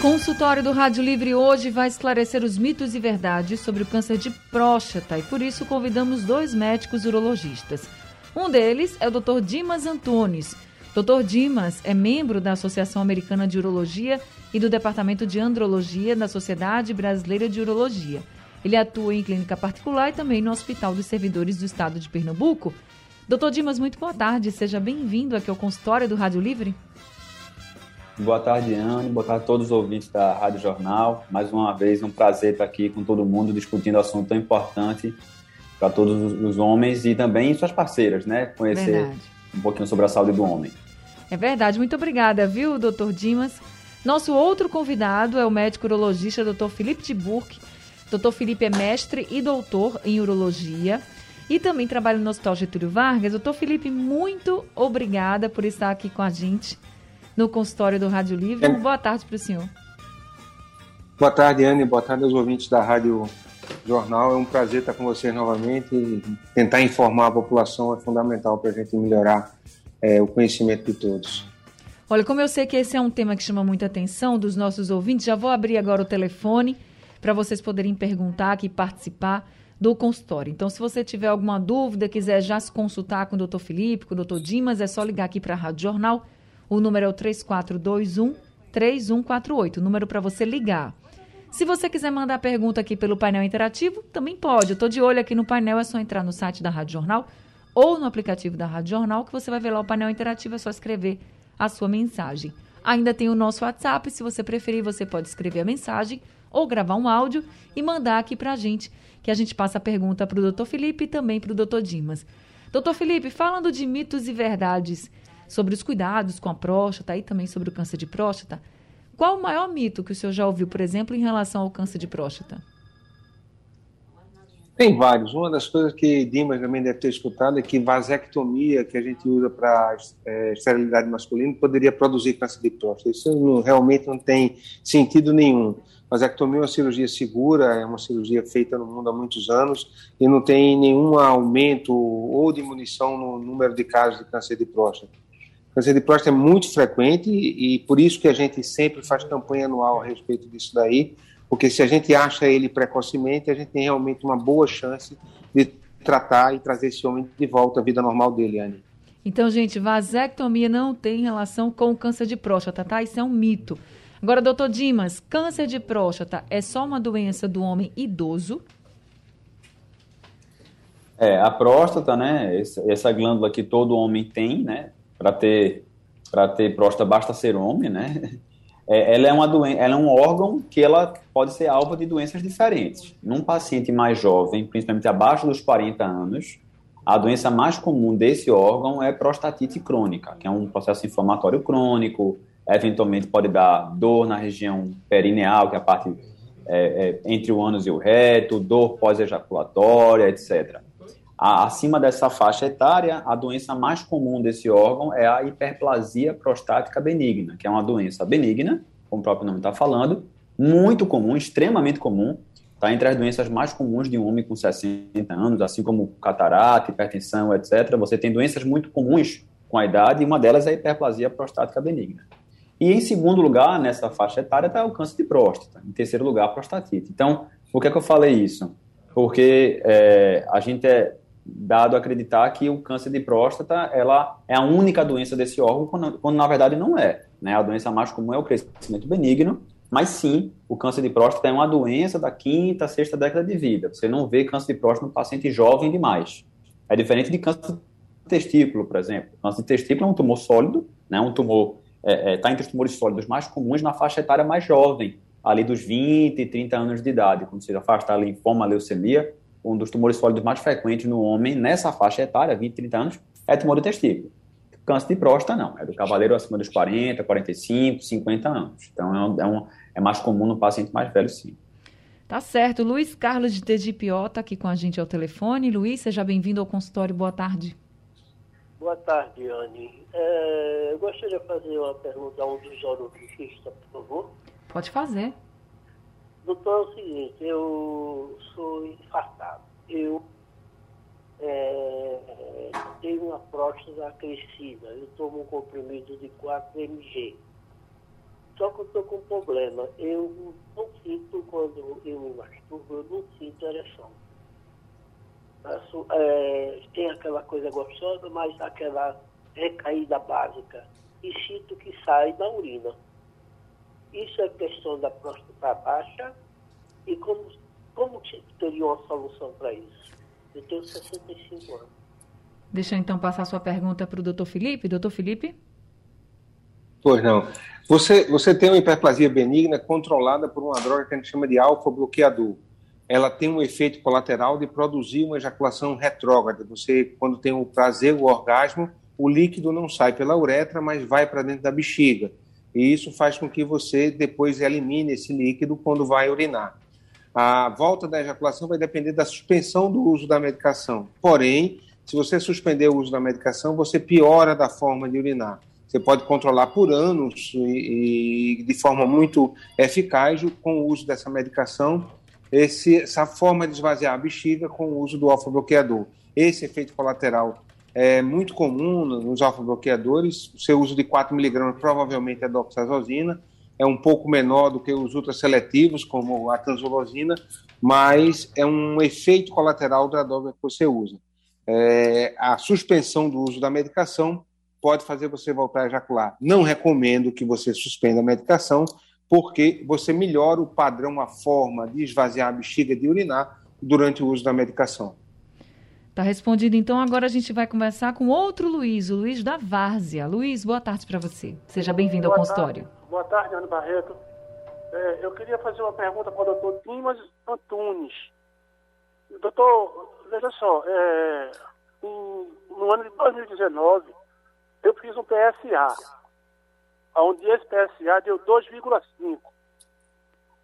Consultório do Rádio Livre hoje vai esclarecer os mitos e verdades sobre o câncer de próstata e por isso convidamos dois médicos urologistas. Um deles é o Dr. Dimas Antunes. Dr. Dimas é membro da Associação Americana de Urologia e do Departamento de Andrologia da Sociedade Brasileira de Urologia. Ele atua em clínica particular e também no Hospital dos Servidores do Estado de Pernambuco. Doutor Dimas, muito boa tarde. Seja bem-vindo aqui ao consultório do Rádio Livre. Boa tarde, Anne. Boa tarde a todos os ouvintes da Rádio Jornal. Mais uma vez, um prazer estar aqui com todo mundo discutindo um assunto tão importante para todos os homens e também suas parceiras, né? Conhecer verdade. um pouquinho sobre a saúde do homem. É verdade. Muito obrigada, viu, doutor Dimas? Nosso outro convidado é o médico urologista doutor Felipe de Burke. Doutor Felipe é mestre e doutor em urologia e também trabalha no Hospital Getúlio Vargas. Doutor Felipe, muito obrigada por estar aqui com a gente no consultório do Rádio Livre. É. Boa tarde para o senhor. Boa tarde, Anne. Boa tarde aos ouvintes da Rádio Jornal. É um prazer estar com vocês novamente. Tentar informar a população é fundamental para a gente melhorar é, o conhecimento de todos. Olha, como eu sei que esse é um tema que chama muita atenção dos nossos ouvintes, já vou abrir agora o telefone para vocês poderem perguntar aqui, participar do consultório. Então, se você tiver alguma dúvida, quiser já se consultar com o doutor Felipe, com o doutor Dimas, é só ligar aqui para a Rádio Jornal o número é o 3421 3148, o número para você ligar. Se você quiser mandar pergunta aqui pelo painel interativo, também pode. Eu estou de olho aqui no painel, é só entrar no site da Rádio Jornal ou no aplicativo da Rádio Jornal, que você vai ver lá o painel interativo, é só escrever a sua mensagem. Ainda tem o nosso WhatsApp, se você preferir, você pode escrever a mensagem ou gravar um áudio e mandar aqui para a gente, que a gente passa a pergunta para o doutor Felipe e também para o doutor Dimas. Doutor Felipe, falando de mitos e verdades sobre os cuidados com a próstata e também sobre o câncer de próstata. Qual o maior mito que o senhor já ouviu, por exemplo, em relação ao câncer de próstata? Tem vários. Uma das coisas que Dimas também deve ter escutado é que vasectomia, que a gente usa para é, esterilidade masculina, poderia produzir câncer de próstata. Isso não, realmente não tem sentido nenhum. Vasectomia é uma cirurgia segura, é uma cirurgia feita no mundo há muitos anos e não tem nenhum aumento ou diminuição no número de casos de câncer de próstata. Câncer de próstata é muito frequente e, por isso que a gente sempre faz campanha anual a respeito disso daí, porque se a gente acha ele precocemente, a gente tem realmente uma boa chance de tratar e trazer esse homem de volta à vida normal dele, Anne. Então, gente, vasectomia não tem relação com o câncer de próstata, tá? Isso é um mito. Agora, doutor Dimas, câncer de próstata é só uma doença do homem idoso? É, a próstata, né, essa glândula que todo homem tem, né, para ter para ter próstata basta ser homem, né? É, ela é uma doença, ela é um órgão que ela pode ser alvo de doenças diferentes. Num paciente mais jovem, principalmente abaixo dos 40 anos, a doença mais comum desse órgão é prostatite crônica, que é um processo inflamatório crônico, eventualmente pode dar dor na região perineal, que é a parte é, é, entre o ânus e o reto, dor pós-ejaculatória, etc. A, acima dessa faixa etária, a doença mais comum desse órgão é a hiperplasia prostática benigna, que é uma doença benigna, como o próprio nome está falando, muito comum, extremamente comum, está entre as doenças mais comuns de um homem com 60 anos, assim como catarata, hipertensão, etc. Você tem doenças muito comuns com a idade, e uma delas é a hiperplasia prostática benigna. E em segundo lugar, nessa faixa etária, está o câncer de próstata. Em terceiro lugar, a prostatite. Então, por que, é que eu falei isso? Porque é, a gente é, dado acreditar que o câncer de próstata ela é a única doença desse órgão, quando, quando, na verdade não é. Né? A doença mais comum é o crescimento benigno, mas sim, o câncer de próstata é uma doença da quinta, sexta década de vida. Você não vê câncer de próstata no paciente jovem demais. É diferente de câncer de testículo, por exemplo. O câncer de testículo é um tumor sólido, né? um tumor está é, é, tá entre os tumores sólidos mais comuns na faixa etária mais jovem, ali dos 20 e 30 anos de idade, quando você afasta a linfoma, a leucemia, um dos tumores sólidos mais frequentes no homem nessa faixa etária, 20, 30 anos, é tumor do testículo. Câncer de próstata, não. É do cavaleiro acima dos 40, 45, 50 anos. Então, é, um, é, um, é mais comum no paciente mais velho, sim. Tá certo. Luiz Carlos de Tegipió está aqui com a gente ao telefone. Luiz, seja bem-vindo ao consultório. Boa tarde. Boa tarde, Anne. É, eu gostaria de fazer uma pergunta a um dos urologistas, por favor. Pode fazer. Doutor, é o seguinte, eu sou infartado. Eu é, tenho uma próstata crescida. Eu tomo um comprimido de 4 mg. Só que eu estou com um problema. Eu não sinto, quando eu me masturbo, eu não sinto ereção. É, tem aquela coisa gostosa, mas aquela recaída básica. E sinto que sai da urina. Isso é questão da próstata baixa e como, como teria uma solução para isso? Eu tenho 65 anos. Deixa eu então passar sua pergunta para o doutor Felipe. Doutor Felipe? Pois não. Você, você tem uma hiperplasia benigna controlada por uma droga que a gente chama de alfa-bloqueador. Ela tem um efeito colateral de produzir uma ejaculação retrógrada. Você, quando tem o prazer, o orgasmo, o líquido não sai pela uretra, mas vai para dentro da bexiga. E isso faz com que você depois elimine esse líquido quando vai urinar. A volta da ejaculação vai depender da suspensão do uso da medicação. Porém, se você suspender o uso da medicação, você piora da forma de urinar. Você pode controlar por anos e, e de forma muito eficaz com o uso dessa medicação, esse, essa forma de esvaziar a bexiga com o uso do alfa-bloqueador. Esse efeito colateral é muito comum nos alfa-bloqueadores. O seu uso de 4mg provavelmente é doxazosina, é um pouco menor do que os ultraseletivos, como a tanzolosina, mas é um efeito colateral da droga que você usa. É, a suspensão do uso da medicação pode fazer você voltar a ejacular. Não recomendo que você suspenda a medicação, porque você melhora o padrão, a forma de esvaziar a bexiga de urinar durante o uso da medicação. Tá respondido. Então agora a gente vai conversar com outro Luiz, o Luiz da Várzea. Luiz, boa tarde para você. Seja bem-vindo ao consultório. Tarde. Boa tarde, Ana Barreto. É, eu queria fazer uma pergunta para o doutor Dimas Antunes. Doutor, veja só, é, no ano de 2019, eu fiz um PSA, onde esse PSA deu 2,5.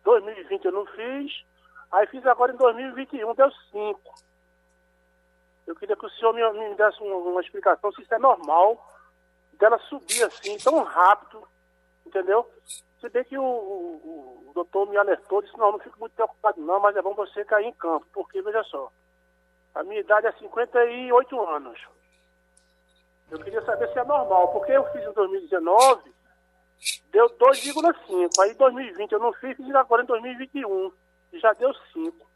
2020 eu não fiz, aí fiz agora em 2021, deu 5. Eu queria que o senhor me, me desse uma, explicação se isso é normal dela subir assim tão rápido, entendeu? Se bem que o, o, o doutor me alertou, disse, não, não fico muito preocupado não, mas é bom você cair em campo, porque veja só, a minha idade é 58 anos. Eu queria saber se é normal, porque eu fiz em 2019, deu 2,5. Aí em 2020 eu não fiz, fiz agora em 2021. E já deu 5.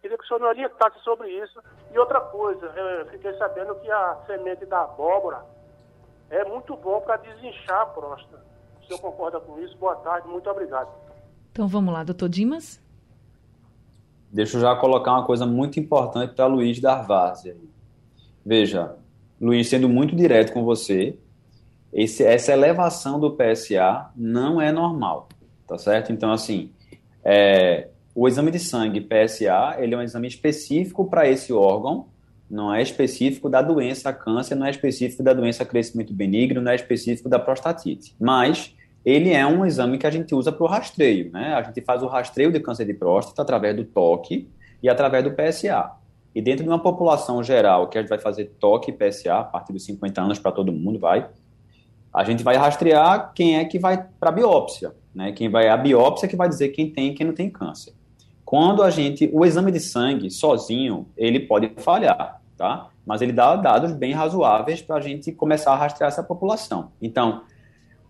Queria que o senhor me orientasse sobre isso. E outra coisa, eu fiquei sabendo que a semente da abóbora é muito bom para desinchar a próstata. O senhor concorda com isso? Boa tarde, muito obrigado. Então vamos lá, doutor Dimas. Deixa eu já colocar uma coisa muito importante para Luiz Darvárzea. Veja, Luiz, sendo muito direto com você, esse, essa elevação do PSA não é normal, tá certo? Então, assim, é, o exame de sangue PSA, ele é um exame específico para esse órgão, não é específico da doença câncer, não é específico da doença crescimento benigno, não é específico da prostatite. Mas ele é um exame que a gente usa para o rastreio, né? A gente faz o rastreio de câncer de próstata através do toque e através do PSA. E dentro de uma população geral, que a gente vai fazer toque PSA a partir dos 50 anos para todo mundo, vai, a gente vai rastrear quem é que vai para a biópsia, né? Quem vai a biópsia que vai dizer quem tem e quem não tem câncer. Quando a gente, o exame de sangue sozinho, ele pode falhar, tá? Mas ele dá dados bem razoáveis para a gente começar a rastrear essa população. Então,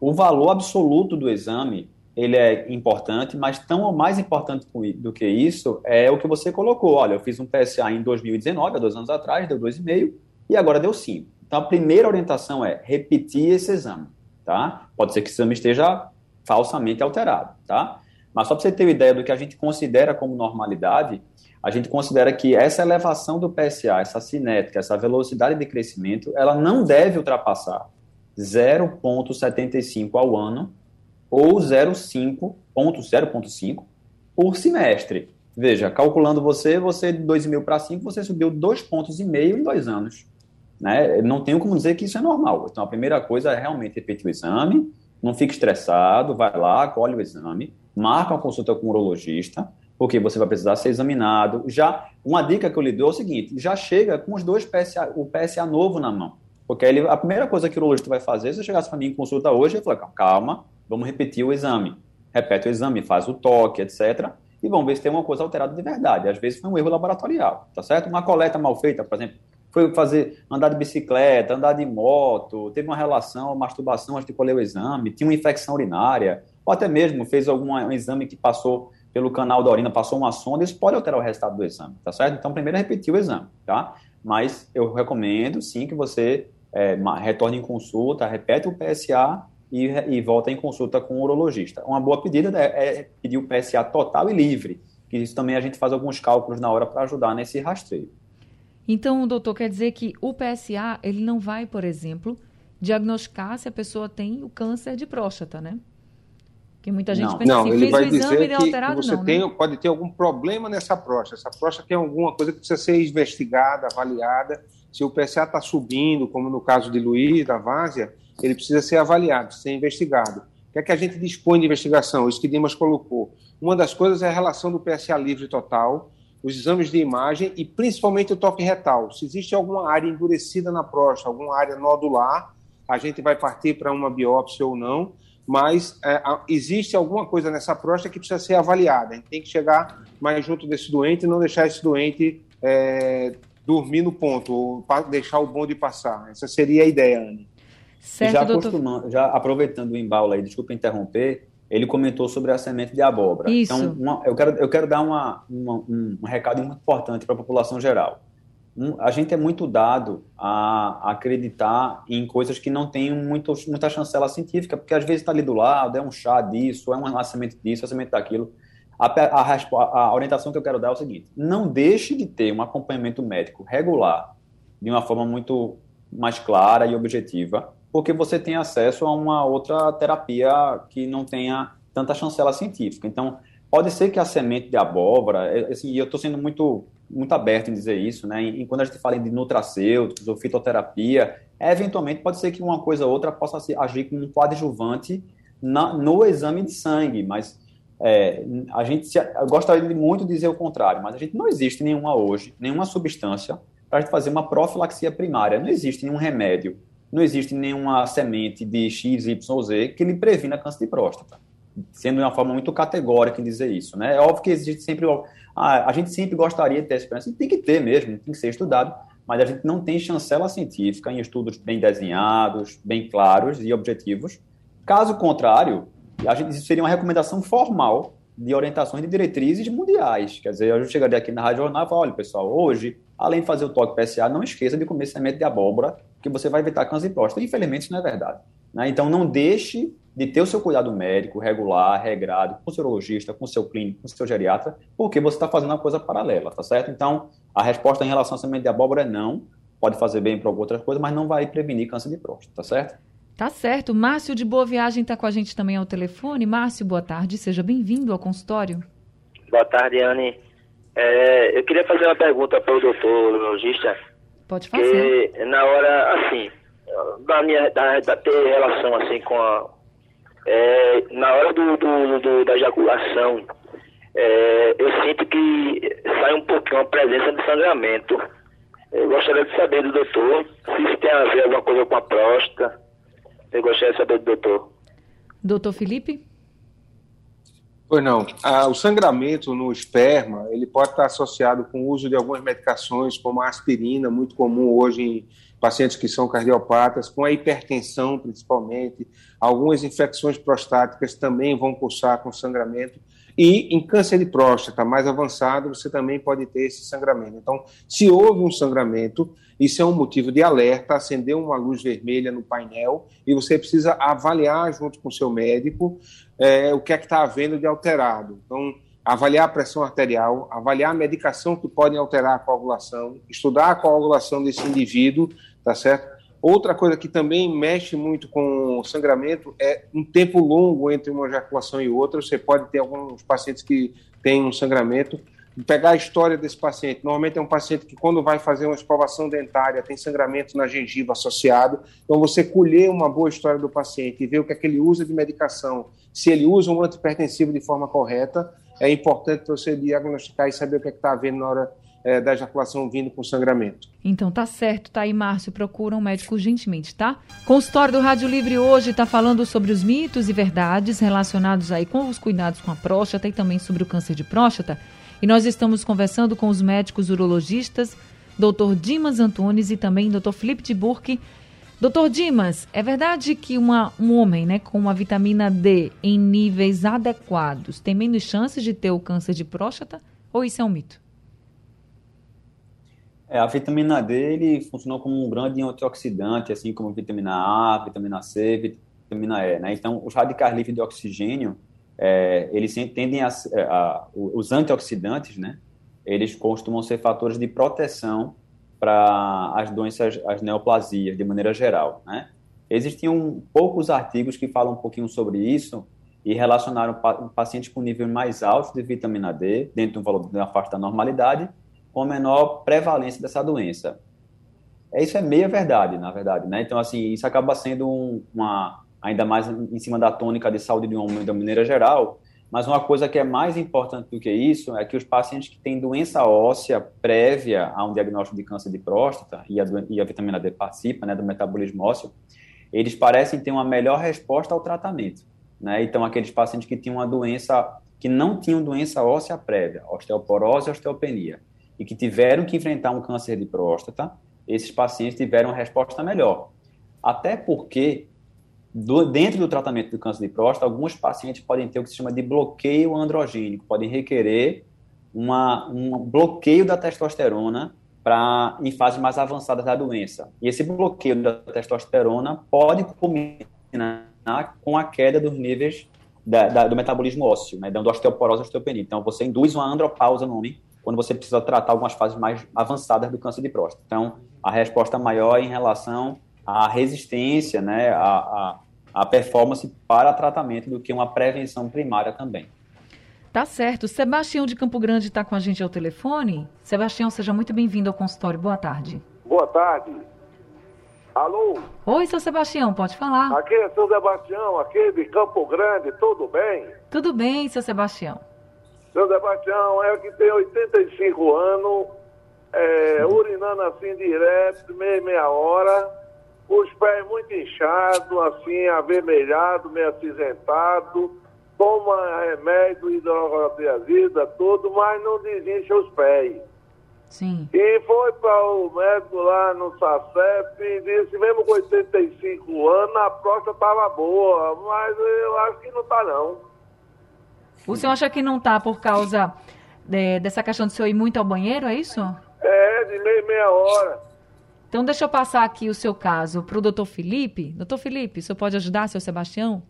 o valor absoluto do exame ele é importante, mas tão ou mais importante do que isso é o que você colocou. Olha, eu fiz um PSA em 2019, há dois anos atrás, deu 2,5 e agora deu 5. Então, a primeira orientação é repetir esse exame, tá? Pode ser que esse exame esteja falsamente alterado, tá? Mas só para você ter uma ideia do que a gente considera como normalidade, a gente considera que essa elevação do PSA, essa cinética, essa velocidade de crescimento, ela não deve ultrapassar 0,75 ao ano ou 0,5 por semestre. Veja, calculando você, você de 2,5 para 5, você subiu 2,5 pontos e meio em dois anos. Né? Não tenho como dizer que isso é normal. Então, a primeira coisa é realmente repetir o exame, não fique estressado, vai lá, colhe o exame, marca uma consulta com o urologista, porque você vai precisar ser examinado. Já uma dica que eu lhe dou é o seguinte: já chega com os dois PSA, o PSA novo na mão. Porque ele, a primeira coisa que o urologista vai fazer, se você chegasse para mim em consulta hoje, ele falar, calma, vamos repetir o exame. Repete o exame, faz o toque, etc. E vamos ver se tem uma coisa alterada de verdade. Às vezes foi um erro laboratorial, tá certo? Uma coleta mal feita, por exemplo, foi fazer andar de bicicleta, andar de moto, teve uma relação, masturbação antes de colher o exame, tinha uma infecção urinária, ou até mesmo fez algum um exame que passou pelo canal da urina, passou uma sonda, isso pode alterar o resultado do exame, tá certo? Então, primeiro é repetir o exame, tá? Mas eu recomendo, sim, que você é, retorne em consulta, repete o PSA e, e volta em consulta com o urologista. Uma boa pedida é, é pedir o PSA total e livre, que isso também a gente faz alguns cálculos na hora para ajudar nesse rastreio. Então, doutor, quer dizer que o PSA, ele não vai, por exemplo, diagnosticar se a pessoa tem o câncer de próstata, né? Que muita gente não, pensa não, assim, ele vai o exame dizer e que alterado, você não, tem, né? pode ter algum problema nessa próstata. Essa próstata tem alguma coisa que precisa ser investigada, avaliada. Se o PSA está subindo, como no caso de Luiz, da Várzea, ele precisa ser avaliado, ser investigado. O que é que a gente dispõe de investigação? Isso que Dimas colocou. Uma das coisas é a relação do PSA livre total, os exames de imagem e principalmente o toque retal. Se existe alguma área endurecida na próstata, alguma área nodular, a gente vai partir para uma biópsia ou não, mas é, existe alguma coisa nessa próstata que precisa ser avaliada. A gente tem que chegar mais junto desse doente e não deixar esse doente é, dormir no ponto, ou deixar o bonde passar. Essa seria a ideia, Anne. Certo, já, doutor. já aproveitando o embalo aí, desculpa interromper, ele comentou sobre a semente de abóbora. Isso. Então, uma, eu, quero, eu quero dar uma, uma, um, um recado muito importante para a população geral. Um, a gente é muito dado a, a acreditar em coisas que não têm muito, muita chancela científica, porque às vezes está ali do lado, é um chá disso, é uma semente disso, é uma semente daquilo. A, a, a, orientação que eu quero dar é o seguinte: não deixe de ter um acompanhamento médico regular, de uma forma muito mais clara e objetiva, porque você tem acesso a uma outra terapia que não tenha tanta chancela científica. Então, pode ser que a semente de abóbora, é, assim, eu estou sendo muito muito aberto em dizer isso, né? E quando a gente fala de nutracêuticos ou fitoterapia, eventualmente pode ser que uma coisa ou outra possa agir como um coadjuvante na, no exame de sangue, mas é, a gente se, gostaria de muito dizer o contrário, mas a gente não existe nenhuma hoje, nenhuma substância para a gente fazer uma profilaxia primária. Não existe nenhum remédio não existe nenhuma semente de X, Y ou Z que lhe previna câncer de próstata, sendo de uma forma muito categórica em dizer isso, né? É óbvio que existe sempre, a, a gente sempre gostaria de ter esperança, e tem que ter mesmo, tem que ser estudado, mas a gente não tem chancela científica em estudos bem desenhados, bem claros e objetivos. Caso contrário, a gente, isso seria uma recomendação formal de orientações de diretrizes mundiais. Quer dizer, eu chegaria aqui na Rádio Jornal e falar, olha, pessoal, hoje, além de fazer o toque PSA, não esqueça de comer semente de abóbora, que você vai evitar câncer de próstata. Infelizmente, isso não é verdade. Né? Então, não deixe de ter o seu cuidado médico regular, regrado, com o seu urologista, com o seu clínico, com o seu geriatra, porque você está fazendo uma coisa paralela, tá certo? Então, a resposta em relação à semente de abóbora é não. Pode fazer bem para outras coisas, mas não vai prevenir câncer de próstata, tá certo? Tá certo. Márcio de Boa Viagem está com a gente também ao telefone. Márcio, boa tarde. Seja bem-vindo ao consultório. Boa tarde, Anne. É, eu queria fazer uma pergunta para o doutor urologista. Pode fazer. Que na hora, assim, da minha, da, da ter relação assim com a. É, na hora do, do, do da ejaculação, é, eu sinto que sai um pouquinho a presença de sangramento. Eu gostaria de saber do doutor se isso tem a ver alguma coisa com a próstata eu gostaria de saber do doutor. Doutor Felipe? Pois não. Ah, o sangramento no esperma, ele pode estar associado com o uso de algumas medicações, como a aspirina, muito comum hoje em pacientes que são cardiopatas, com a hipertensão principalmente. Algumas infecções prostáticas também vão cursar com sangramento. E em câncer de próstata mais avançado, você também pode ter esse sangramento. Então, se houve um sangramento, isso é um motivo de alerta, acender uma luz vermelha no painel e você precisa avaliar junto com o seu médico é, o que é que está havendo de alterado. Então, avaliar a pressão arterial, avaliar a medicação que pode alterar a coagulação, estudar a coagulação desse indivíduo, tá certo? Outra coisa que também mexe muito com sangramento é um tempo longo entre uma ejaculação e outra. Você pode ter alguns pacientes que têm um sangramento. Pegar a história desse paciente. Normalmente é um paciente que, quando vai fazer uma escovação dentária, tem sangramento na gengiva associado. Então, você colher uma boa história do paciente e ver o que é que ele usa de medicação, se ele usa um antipertensivo de forma correta, é importante você diagnosticar e saber o que é está havendo na hora é, da ejaculação vindo com sangramento. Então tá certo, tá aí, Márcio. Procura um médico urgentemente, tá? Consultório do Rádio Livre hoje está falando sobre os mitos e verdades relacionados aí com os cuidados com a próstata e também sobre o câncer de próstata. E nós estamos conversando com os médicos urologistas, Dr. Dimas Antunes e também Dr. Felipe de Burque. Doutor Dimas, é verdade que uma, um homem né, com uma vitamina D em níveis adequados tem menos chances de ter o câncer de próstata? Ou isso é um mito? É, a vitamina D ele funcionou como um grande antioxidante, assim como vitamina A, vitamina C, vitamina E. Né? Então, os radicais livres de oxigênio, é, eles tendem a, a, os antioxidantes, né? Eles costumam ser fatores de proteção para as doenças, as neoplasias, de maneira geral, né? Existiam poucos artigos que falam um pouquinho sobre isso e relacionaram pacientes com nível mais alto de vitamina D, dentro de um valor da faixa da normalidade, com menor prevalência dessa doença. É, isso é meia verdade, na verdade, né? Então, assim, isso acaba sendo um, uma, ainda mais em cima da tônica de saúde de um homem de maneira geral, mas uma coisa que é mais importante do que isso é que os pacientes que têm doença óssea prévia a um diagnóstico de câncer de próstata, e a, e a vitamina D participa né, do metabolismo ósseo, eles parecem ter uma melhor resposta ao tratamento. Né? Então, aqueles pacientes que tinham uma doença, que não tinham doença óssea prévia, osteoporose e osteopenia, e que tiveram que enfrentar um câncer de próstata, esses pacientes tiveram uma resposta melhor. Até porque do, dentro do tratamento do câncer de próstata, alguns pacientes podem ter o que se chama de bloqueio androgênico, podem requerer uma, um bloqueio da testosterona para em fases mais avançadas da doença. E esse bloqueio da testosterona pode culminar com a queda dos níveis da, da, do metabolismo ósseo, né, dando osteoporose e osteopenia. Então, você induz uma andropausa no homem quando você precisa tratar algumas fases mais avançadas do câncer de próstata. Então, a resposta maior é em relação à resistência, né, a, a a performance para tratamento do que uma prevenção primária também. Tá certo. Sebastião de Campo Grande está com a gente ao telefone. Sebastião, seja muito bem-vindo ao consultório. Boa tarde. Boa tarde. Alô? Oi, seu Sebastião, pode falar. Aqui é seu Sebastião, aqui de Campo Grande, tudo bem? Tudo bem, seu Sebastião. Seu Sebastião é que tem 85 anos, é, urinando assim direto, meia, meia hora os pés muito inchados, assim, avermelhado, meio acinzentado, toma remédio, hidroclorotiazida, tudo, mas não desincha os pés. Sim. E foi para o médico lá no SACEP e disse, mesmo com 85 anos, a próstata estava boa, mas eu acho que não está não. O senhor acha que não está por causa de, dessa questão de o senhor ir muito ao banheiro, é isso? É, de meia, meia hora. Então, deixa eu passar aqui o seu caso para o doutor Felipe. Doutor Felipe, o senhor pode ajudar, seu Sebastião?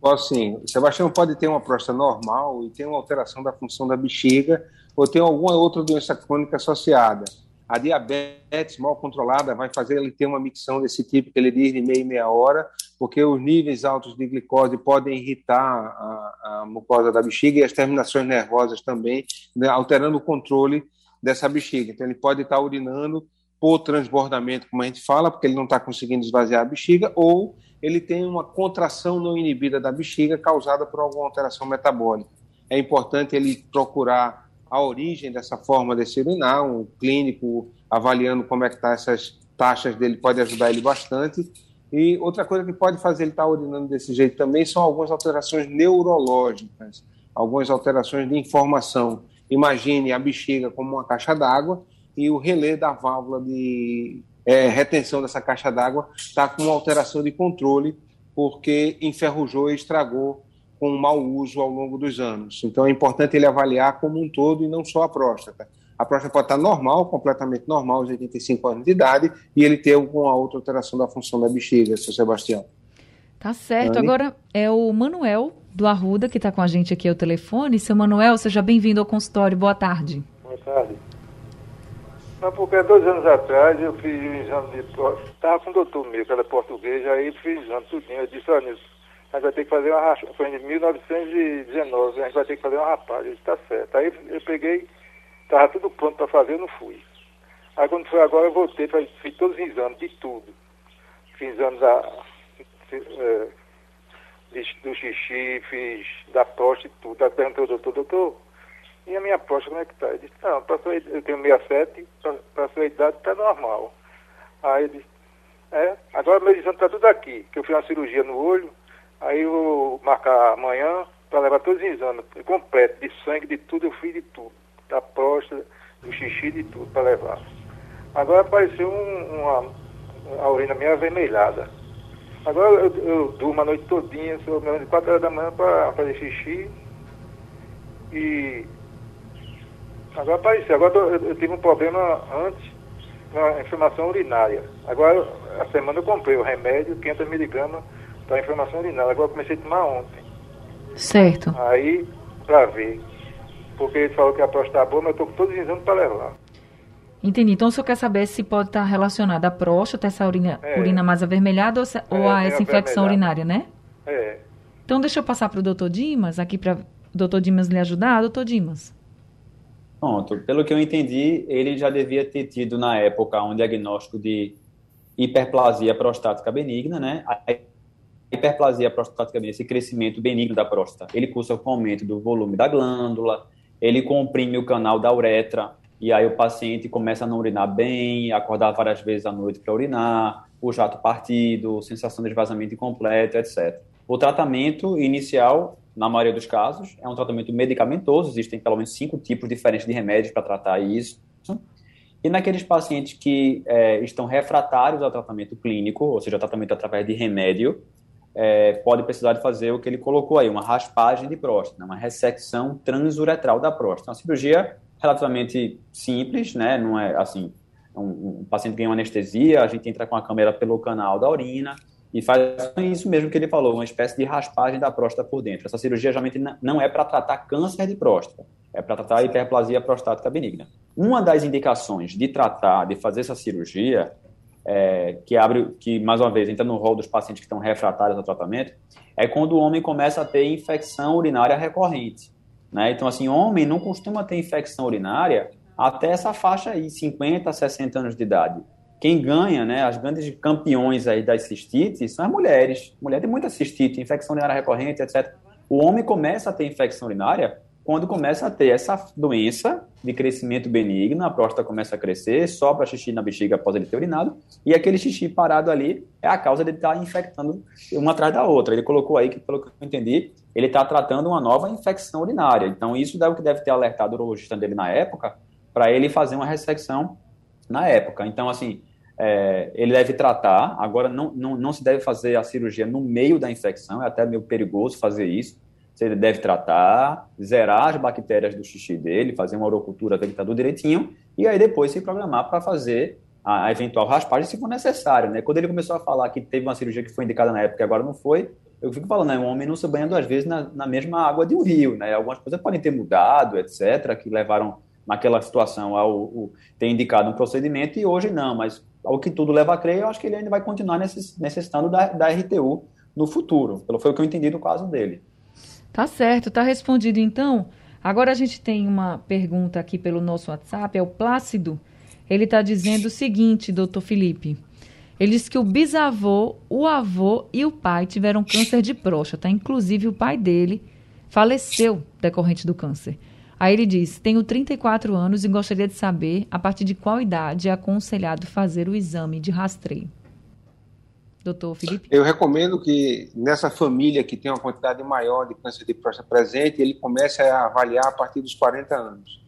Posso sim. O Sebastião pode ter uma próstata normal e ter uma alteração da função da bexiga ou ter alguma outra doença crônica associada. A diabetes mal controlada vai fazer ele ter uma micção desse tipo que ele diz de meia e meia hora, porque os níveis altos de glicose podem irritar a, a mucosa da bexiga e as terminações nervosas também, né, alterando o controle dessa bexiga. Então, ele pode estar urinando por transbordamento, como a gente fala, porque ele não está conseguindo esvaziar a bexiga, ou ele tem uma contração não inibida da bexiga causada por alguma alteração metabólica. É importante ele procurar a origem dessa forma de urinar, um clínico avaliando como é que está essas taxas dele pode ajudar ele bastante. E outra coisa que pode fazer ele estar tá urinando desse jeito também são algumas alterações neurológicas, algumas alterações de informação. Imagine a bexiga como uma caixa d'água e o relé da válvula de é, retenção dessa caixa d'água está com uma alteração de controle porque enferrujou e estragou com um mau uso ao longo dos anos. Então é importante ele avaliar como um todo e não só a próstata. A próstata pode estar normal, completamente normal, aos 85 anos de idade, e ele ter alguma outra alteração da função da bexiga, seu Sebastião. Tá certo. Anny? Agora é o Manuel do Arruda que está com a gente aqui ao telefone. Seu Manuel, seja bem-vindo ao consultório. Boa tarde. Boa tarde. Não, porque dois anos atrás eu fiz um exame de próstata. Estava com o doutor meu, que era português, aí fiz exame tudinho. Eu disse, olha, a gente vai ter que fazer uma raspagem. Foi em 1919, a gente vai ter que fazer uma raspagem. Eu disse, tá certo. Aí eu peguei, estava tudo pronto para fazer, eu não fui. Aí quando foi agora, eu voltei, pra, fiz todos os exames, de tudo. Fiz exames a, é, do xixi, fiz da próstata e tudo. Aí perguntei ao doutor, doutor, e a minha próstata como é que tá? Ele disse, não, sua, eu tenho 67, para a sua idade está normal. Aí ele disse, é, agora meu exame está tudo aqui, que eu fiz uma cirurgia no olho, aí eu vou marcar amanhã para levar todos os exames completo, de sangue, de tudo, eu fiz de tudo. Da próstata, do xixi, de tudo para levar. Agora apareceu um, uma, a urina meio avermelhada. Agora eu, eu durmo a noite todinha, sou de 4 horas da manhã para fazer xixi. E agora apareceu. Agora eu, eu, tive um problema antes, uma inflamação urinária. Agora, a semana eu comprei o remédio, 500 miligramas para inflamação urinária. Agora eu comecei a tomar ontem. Certo. Aí, para ver. Porque ele falou que a próstata boa, mas eu estou com todos os exames para levar. Entendi. Então, o senhor quer saber se pode estar relacionado à próstata, essa urina, é. urina mais avermelhada ou, se, é, ou a essa infecção urinária, né? É. Então, deixa eu passar para o doutor Dimas, aqui para o doutor Dimas lhe ajudar. Doutor Dimas. Pronto. Pelo que eu entendi, ele já devia ter tido, na época, um diagnóstico de hiperplasia prostática benigna, né? A hiperplasia prostática esse crescimento benigno da próstata, ele cursa com aumento do volume da glândula, ele comprime o canal da uretra, e aí o paciente começa a não urinar bem, acordar várias vezes à noite para urinar, o jato partido, sensação de esvaziamento incompleto, etc. O tratamento inicial, na maioria dos casos, é um tratamento medicamentoso, existem pelo menos cinco tipos diferentes de remédios para tratar isso. E naqueles pacientes que é, estão refratários ao tratamento clínico, ou seja, tratamento através de remédio, é, pode precisar de fazer o que ele colocou aí, uma raspagem de próstata, uma ressecção transuretral da próstata. Uma cirurgia relativamente simples, né? Não é assim, um, um paciente ganha uma anestesia, a gente entra com a câmera pelo canal da urina e faz isso mesmo que ele falou, uma espécie de raspagem da próstata por dentro. Essa cirurgia geralmente não é para tratar câncer de próstata, é para tratar hiperplasia prostática benigna. Uma das indicações de tratar, de fazer essa cirurgia, é, que abre, que mais uma vez entra no rol dos pacientes que estão refratários ao tratamento, é quando o homem começa a ter infecção urinária recorrente. Né? Então, assim, homem não costuma ter infecção urinária até essa faixa aí, 50, 60 anos de idade. Quem ganha, né, as grandes campeões aí das cistites são as mulheres. Mulher tem muita cistite, infecção urinária recorrente, etc. O homem começa a ter infecção urinária quando começa a ter essa doença de crescimento benigno, a próstata começa a crescer, sobra xixi na bexiga após ele ter urinado, e aquele xixi parado ali é a causa de estar infectando uma atrás da outra. Ele colocou aí que, pelo que eu entendi, ele está tratando uma nova infecção urinária. Então, isso deve que deve ter alertado o urologista dele na época, para ele fazer uma ressecção na época. Então, assim, é, ele deve tratar. Agora, não, não, não se deve fazer a cirurgia no meio da infecção, é até meio perigoso fazer isso você deve tratar, zerar as bactérias do xixi dele, fazer uma urocultura ver que está tudo direitinho, e aí depois se programar para fazer a, eventual raspagem se for necessário, né? Quando ele começou a falar que teve uma cirurgia que foi indicada na época e agora não foi, eu fico falando, né? Um homem não se banha duas vezes na, na mesma água de um rio, né? Algumas coisas podem ter mudado, etc., que levaram naquela situação ao, ao ter indicado um procedimento e hoje não, mas ao que tudo leva a crer, eu acho que ele ainda vai continuar necessitando da, da RTU no futuro, pelo foi o que eu entendi do caso dele. Tá certo, tá respondido então. Agora a gente tem uma pergunta aqui pelo nosso WhatsApp, é o Plácido. Ele está dizendo o seguinte, doutor Felipe. Ele disse que o bisavô, o avô e o pai tiveram câncer de próstata. Inclusive, o pai dele faleceu decorrente do câncer. Aí ele diz: Tenho 34 anos e gostaria de saber a partir de qual idade é aconselhado fazer o exame de rastreio doutor Felipe? Eu recomendo que nessa família que tem uma quantidade maior de câncer de próstata presente, ele comece a avaliar a partir dos 40 anos.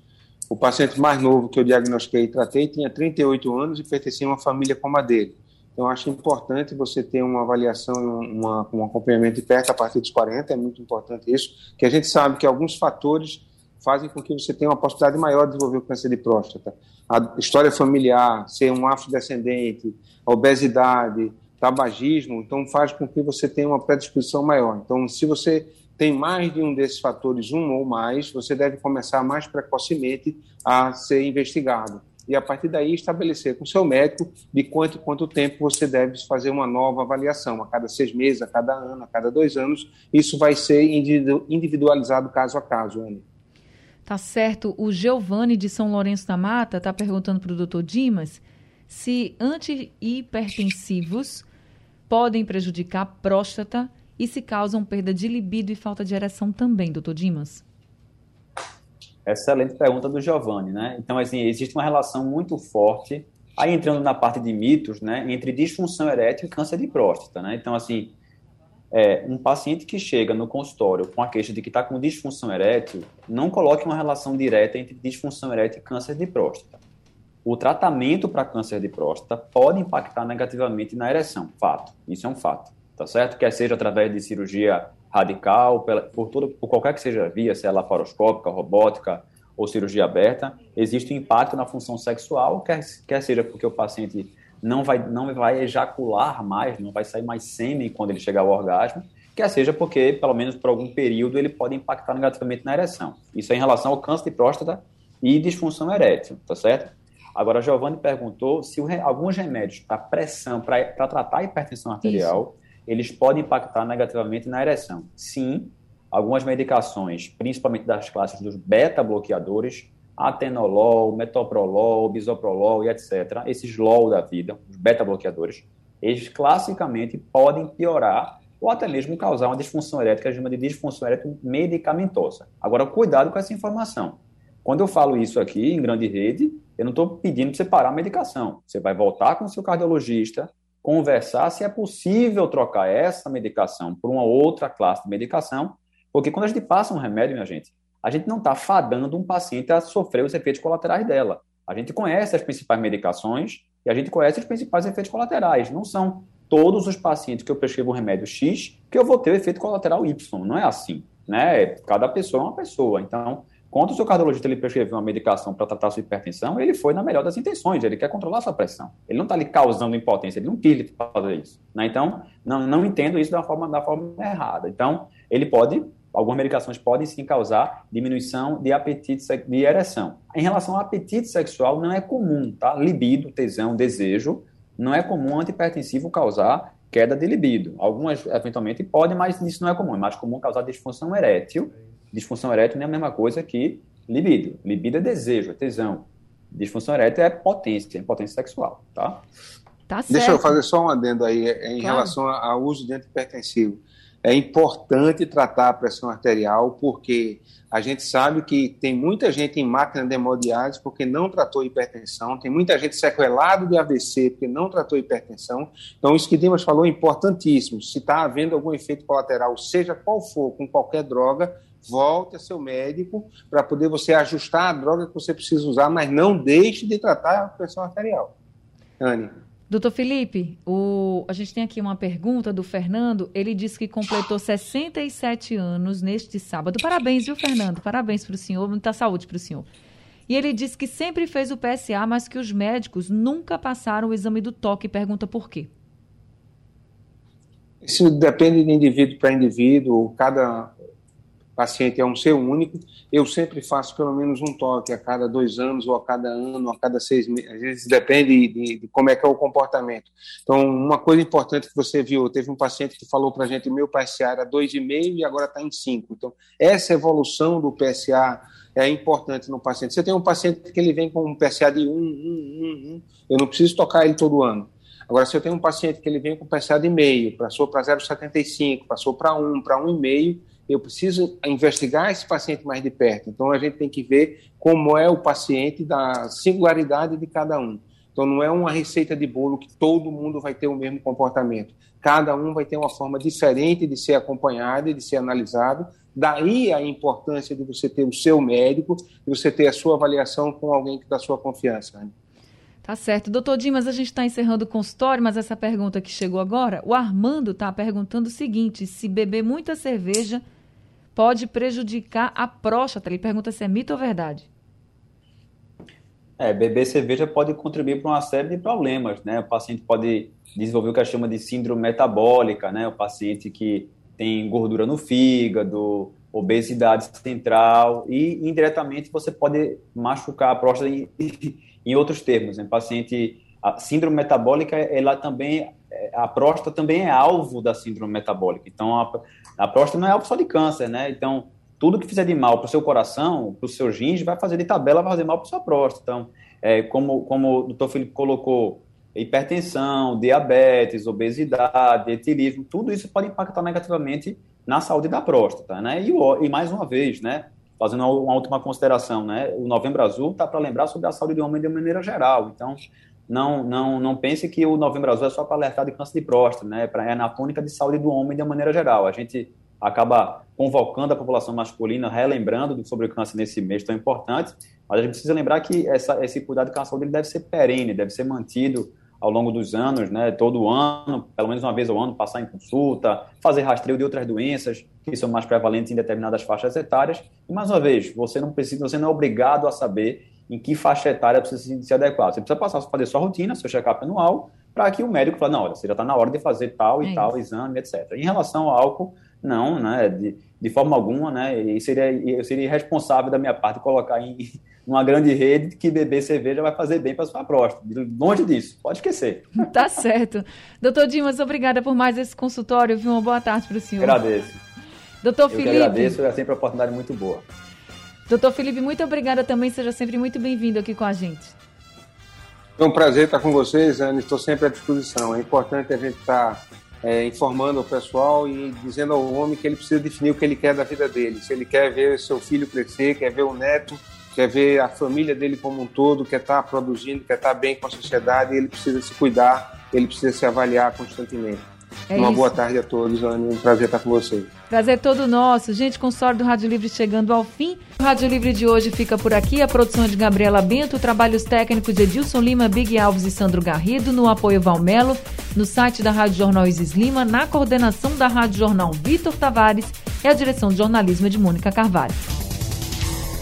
O paciente mais novo que eu diagnostiquei e tratei tinha 38 anos e pertencia a uma família como a dele. Então, acho importante você ter uma avaliação, uma, um acompanhamento de perto a partir dos 40, é muito importante isso, que a gente sabe que alguns fatores fazem com que você tenha uma possibilidade maior de desenvolver o câncer de próstata. A história familiar, ser um afrodescendente, a obesidade, tabagismo, então faz com que você tenha uma predisposição maior. Então, se você tem mais de um desses fatores, um ou mais, você deve começar mais precocemente a ser investigado. E a partir daí estabelecer com seu médico de quanto quanto tempo você deve fazer uma nova avaliação, a cada seis meses, a cada ano, a cada dois anos. Isso vai ser individualizado caso a caso, Anne. Tá certo. O Giovanni de São Lourenço da Mata está perguntando para o doutor Dimas se antihipertensivos podem prejudicar a próstata e se causam perda de libido e falta de ereção também, doutor Dimas? Excelente pergunta do Giovanni, né? Então, assim, existe uma relação muito forte, aí entrando na parte de mitos, né, entre disfunção erétil e câncer de próstata, né? Então, assim, é, um paciente que chega no consultório com a queixa de que está com disfunção erétil, não coloque uma relação direta entre disfunção erétil e câncer de próstata. O tratamento para câncer de próstata pode impactar negativamente na ereção, fato. Isso é um fato, tá certo? Quer seja através de cirurgia radical, por, tudo, por qualquer que seja a via, se é laparoscópica, robótica ou cirurgia aberta, existe um impacto na função sexual, quer, quer seja porque o paciente não vai, não vai ejacular mais, não vai sair mais sêmen quando ele chegar ao orgasmo, quer seja porque, pelo menos por algum período, ele pode impactar negativamente na ereção. Isso é em relação ao câncer de próstata e disfunção erétil, tá certo? Agora, a Giovanni perguntou se alguns remédios para pressão, para tratar a hipertensão arterial, Isso eles podem impactar negativamente na ereção. Sim, algumas medicações, principalmente das classes dos beta-bloqueadores, atenolol, metoprolol, bisoprolol e etc., esses LOL da vida, os beta-bloqueadores, eles classicamente podem piorar ou até mesmo causar uma disfunção erétil, que a gente chama de disfunção erétil medicamentosa. Agora, cuidado com essa informação. Quando eu falo isso aqui em grande rede, eu não estou pedindo para você parar a medicação. Você vai voltar com o seu cardiologista, conversar se é possível trocar essa medicação por uma outra classe de medicação, porque quando a gente passa um remédio, minha gente, a gente não está fadando um paciente a sofrer os efeitos colaterais dela. A gente conhece as principais medicações e a gente conhece os principais efeitos colaterais. Não são todos os pacientes que eu prescrevo um remédio X que eu vou ter o efeito colateral Y. Não é assim. Né? Cada pessoa é uma pessoa. Então, quando o seu cardiologista ele prescreveu uma medicação para tratar sua hipertensão, ele foi na melhor das intenções, ele quer controlar sua pressão. Ele não está ali causando impotência, ele não quis fazer isso. Né? Então, não, não entendo isso da forma, da forma errada. Então, ele pode, algumas medicações podem sim causar diminuição de apetite, de ereção. Em relação ao apetite sexual, não é comum, tá? Libido, tesão, desejo, não é comum antihipertensivo causar queda de libido. Algumas, eventualmente, podem, mas isso não é comum. É mais comum causar disfunção erétil, disfunção erétil não é a mesma coisa que libido. Libido é desejo, é tesão. Disfunção erétil é potência, é potência sexual, tá? Tá certo. Deixa eu fazer só um adendo aí é, em claro. relação ao uso de antihipertensivo. É importante tratar a pressão arterial porque a gente sabe que tem muita gente em máquina de hemodiálise porque não tratou hipertensão, tem muita gente sequelado de AVC porque não tratou hipertensão. Então, isso que Dimas falou é importantíssimo. Se está havendo algum efeito colateral, seja qual for, com qualquer droga, volte a seu médico para poder você ajustar a droga que você precisa usar, mas não deixe de tratar a pressão arterial. Anne. Doutor Felipe, o, a gente tem aqui uma pergunta do Fernando. Ele disse que completou 67 anos neste sábado. Parabéns, viu, Fernando? Parabéns para o senhor. Muita saúde para o senhor. E ele disse que sempre fez o PSA, mas que os médicos nunca passaram o exame do toque. Pergunta por quê. Isso depende de indivíduo para indivíduo. Cada paciente é um ser único, eu sempre faço pelo menos um toque a cada dois anos, ou a cada ano, ou a cada seis meses, às vezes depende de, de, como é que é o comportamento. Então, uma coisa importante que você viu, teve um paciente que falou para a gente, meu PSA era 2,5 e agora está em 5. Então, essa evolução do PSA é importante no paciente. Você tem um paciente que ele vem com um PSA de 1, 1, 1, 1, eu não preciso tocar ele todo ano. Agora, se eu tenho um paciente que ele vem com PSA de meio, passou para 0,75, passou para 1, para 1,5, eu preciso investigar esse paciente mais de perto. Então a gente tem que ver como é o paciente da singularidade de cada um. Então não é uma receita de bolo que todo mundo vai ter o mesmo comportamento. Cada um vai ter uma forma diferente de ser acompanhado e de ser analisado. Daí a importância de você ter o seu médico, de você ter a sua avaliação com alguém que dá sua confiança. Né? Tá certo. Doutor Dimas, a gente está encerrando o consultório, mas essa pergunta que chegou agora, o Armando está perguntando o seguinte: se beber muita cerveja pode prejudicar a próstata. Ele pergunta se é mito ou verdade. É, beber cerveja pode contribuir para uma série de problemas, né? O paciente pode desenvolver o que a chama de síndrome metabólica, né? O paciente que tem gordura no fígado, obesidade central e indiretamente você pode machucar a próstata em, em outros termos. Né? Paciente, a síndrome metabólica, ela também, a próstata também é alvo da síndrome metabólica. Então, a, a próstata não é alvo só de câncer, né? Então, tudo que fizer de mal para o seu coração, para os seus rins, vai fazer de tabela, vai fazer mal para sua próstata. Então, é, como, como o doutor Felipe colocou, hipertensão, diabetes, obesidade, etilismo, tudo isso pode impactar negativamente na saúde da próstata, né? E, e mais uma vez, né? Fazendo uma última consideração, né? O Novembro Azul está para lembrar sobre a saúde do homem de maneira geral. Então, não, não, não pense que o Novembro Azul é só para alertar de câncer de próstata, né? É na tônica de saúde do homem de maneira geral. A gente acaba convocando a população masculina, relembrando sobre o câncer nesse mês tão importante, mas a gente precisa lembrar que essa, esse cuidado com a saúde deve ser perene, deve ser mantido ao longo dos anos, né, todo ano, pelo menos uma vez ao ano, passar em consulta, fazer rastreio de outras doenças que são mais prevalentes em determinadas faixas etárias. E mais uma vez, você não precisa, você não é obrigado a saber em que faixa etária precisa se adequar. Você precisa passar a fazer sua rotina, seu check-up anual, para que o médico fale, não, olha, você já está na hora de fazer tal e é tal exame, etc. Em relação ao álcool, não, né, de, de forma alguma, né, e seria, eu seria irresponsável da minha parte colocar em uma grande rede que beber cerveja vai fazer bem para sua próstata. Longe disso, pode esquecer. Tá certo. Doutor Dimas, obrigada por mais esse consultório, viu? Uma boa tarde para o senhor. Agradeço. Doutor eu Felipe. agradeço, é sempre uma oportunidade muito boa. Doutor Felipe, muito obrigada também, seja sempre muito bem-vindo aqui com a gente. É um prazer estar com vocês, Ana, estou sempre à disposição. É importante a gente estar é, informando o pessoal e dizendo ao homem que ele precisa definir o que ele quer da vida dele. Se ele quer ver seu filho crescer, quer ver o neto, quer ver a família dele como um todo, quer estar produzindo, quer estar bem com a sociedade, ele precisa se cuidar, ele precisa se avaliar constantemente. É Uma isso. boa tarde a todos, Anny. Um prazer estar com vocês. Prazer todo nosso. Gente, consórcio do Rádio Livre chegando ao fim. O Rádio Livre de hoje fica por aqui. A produção é de Gabriela Bento, trabalhos técnicos de Edilson Lima, Big Alves e Sandro Garrido, no apoio Valmelo, no site da Rádio Jornal Isis Lima, na coordenação da Rádio Jornal Vitor Tavares e a direção de jornalismo é de Mônica Carvalho.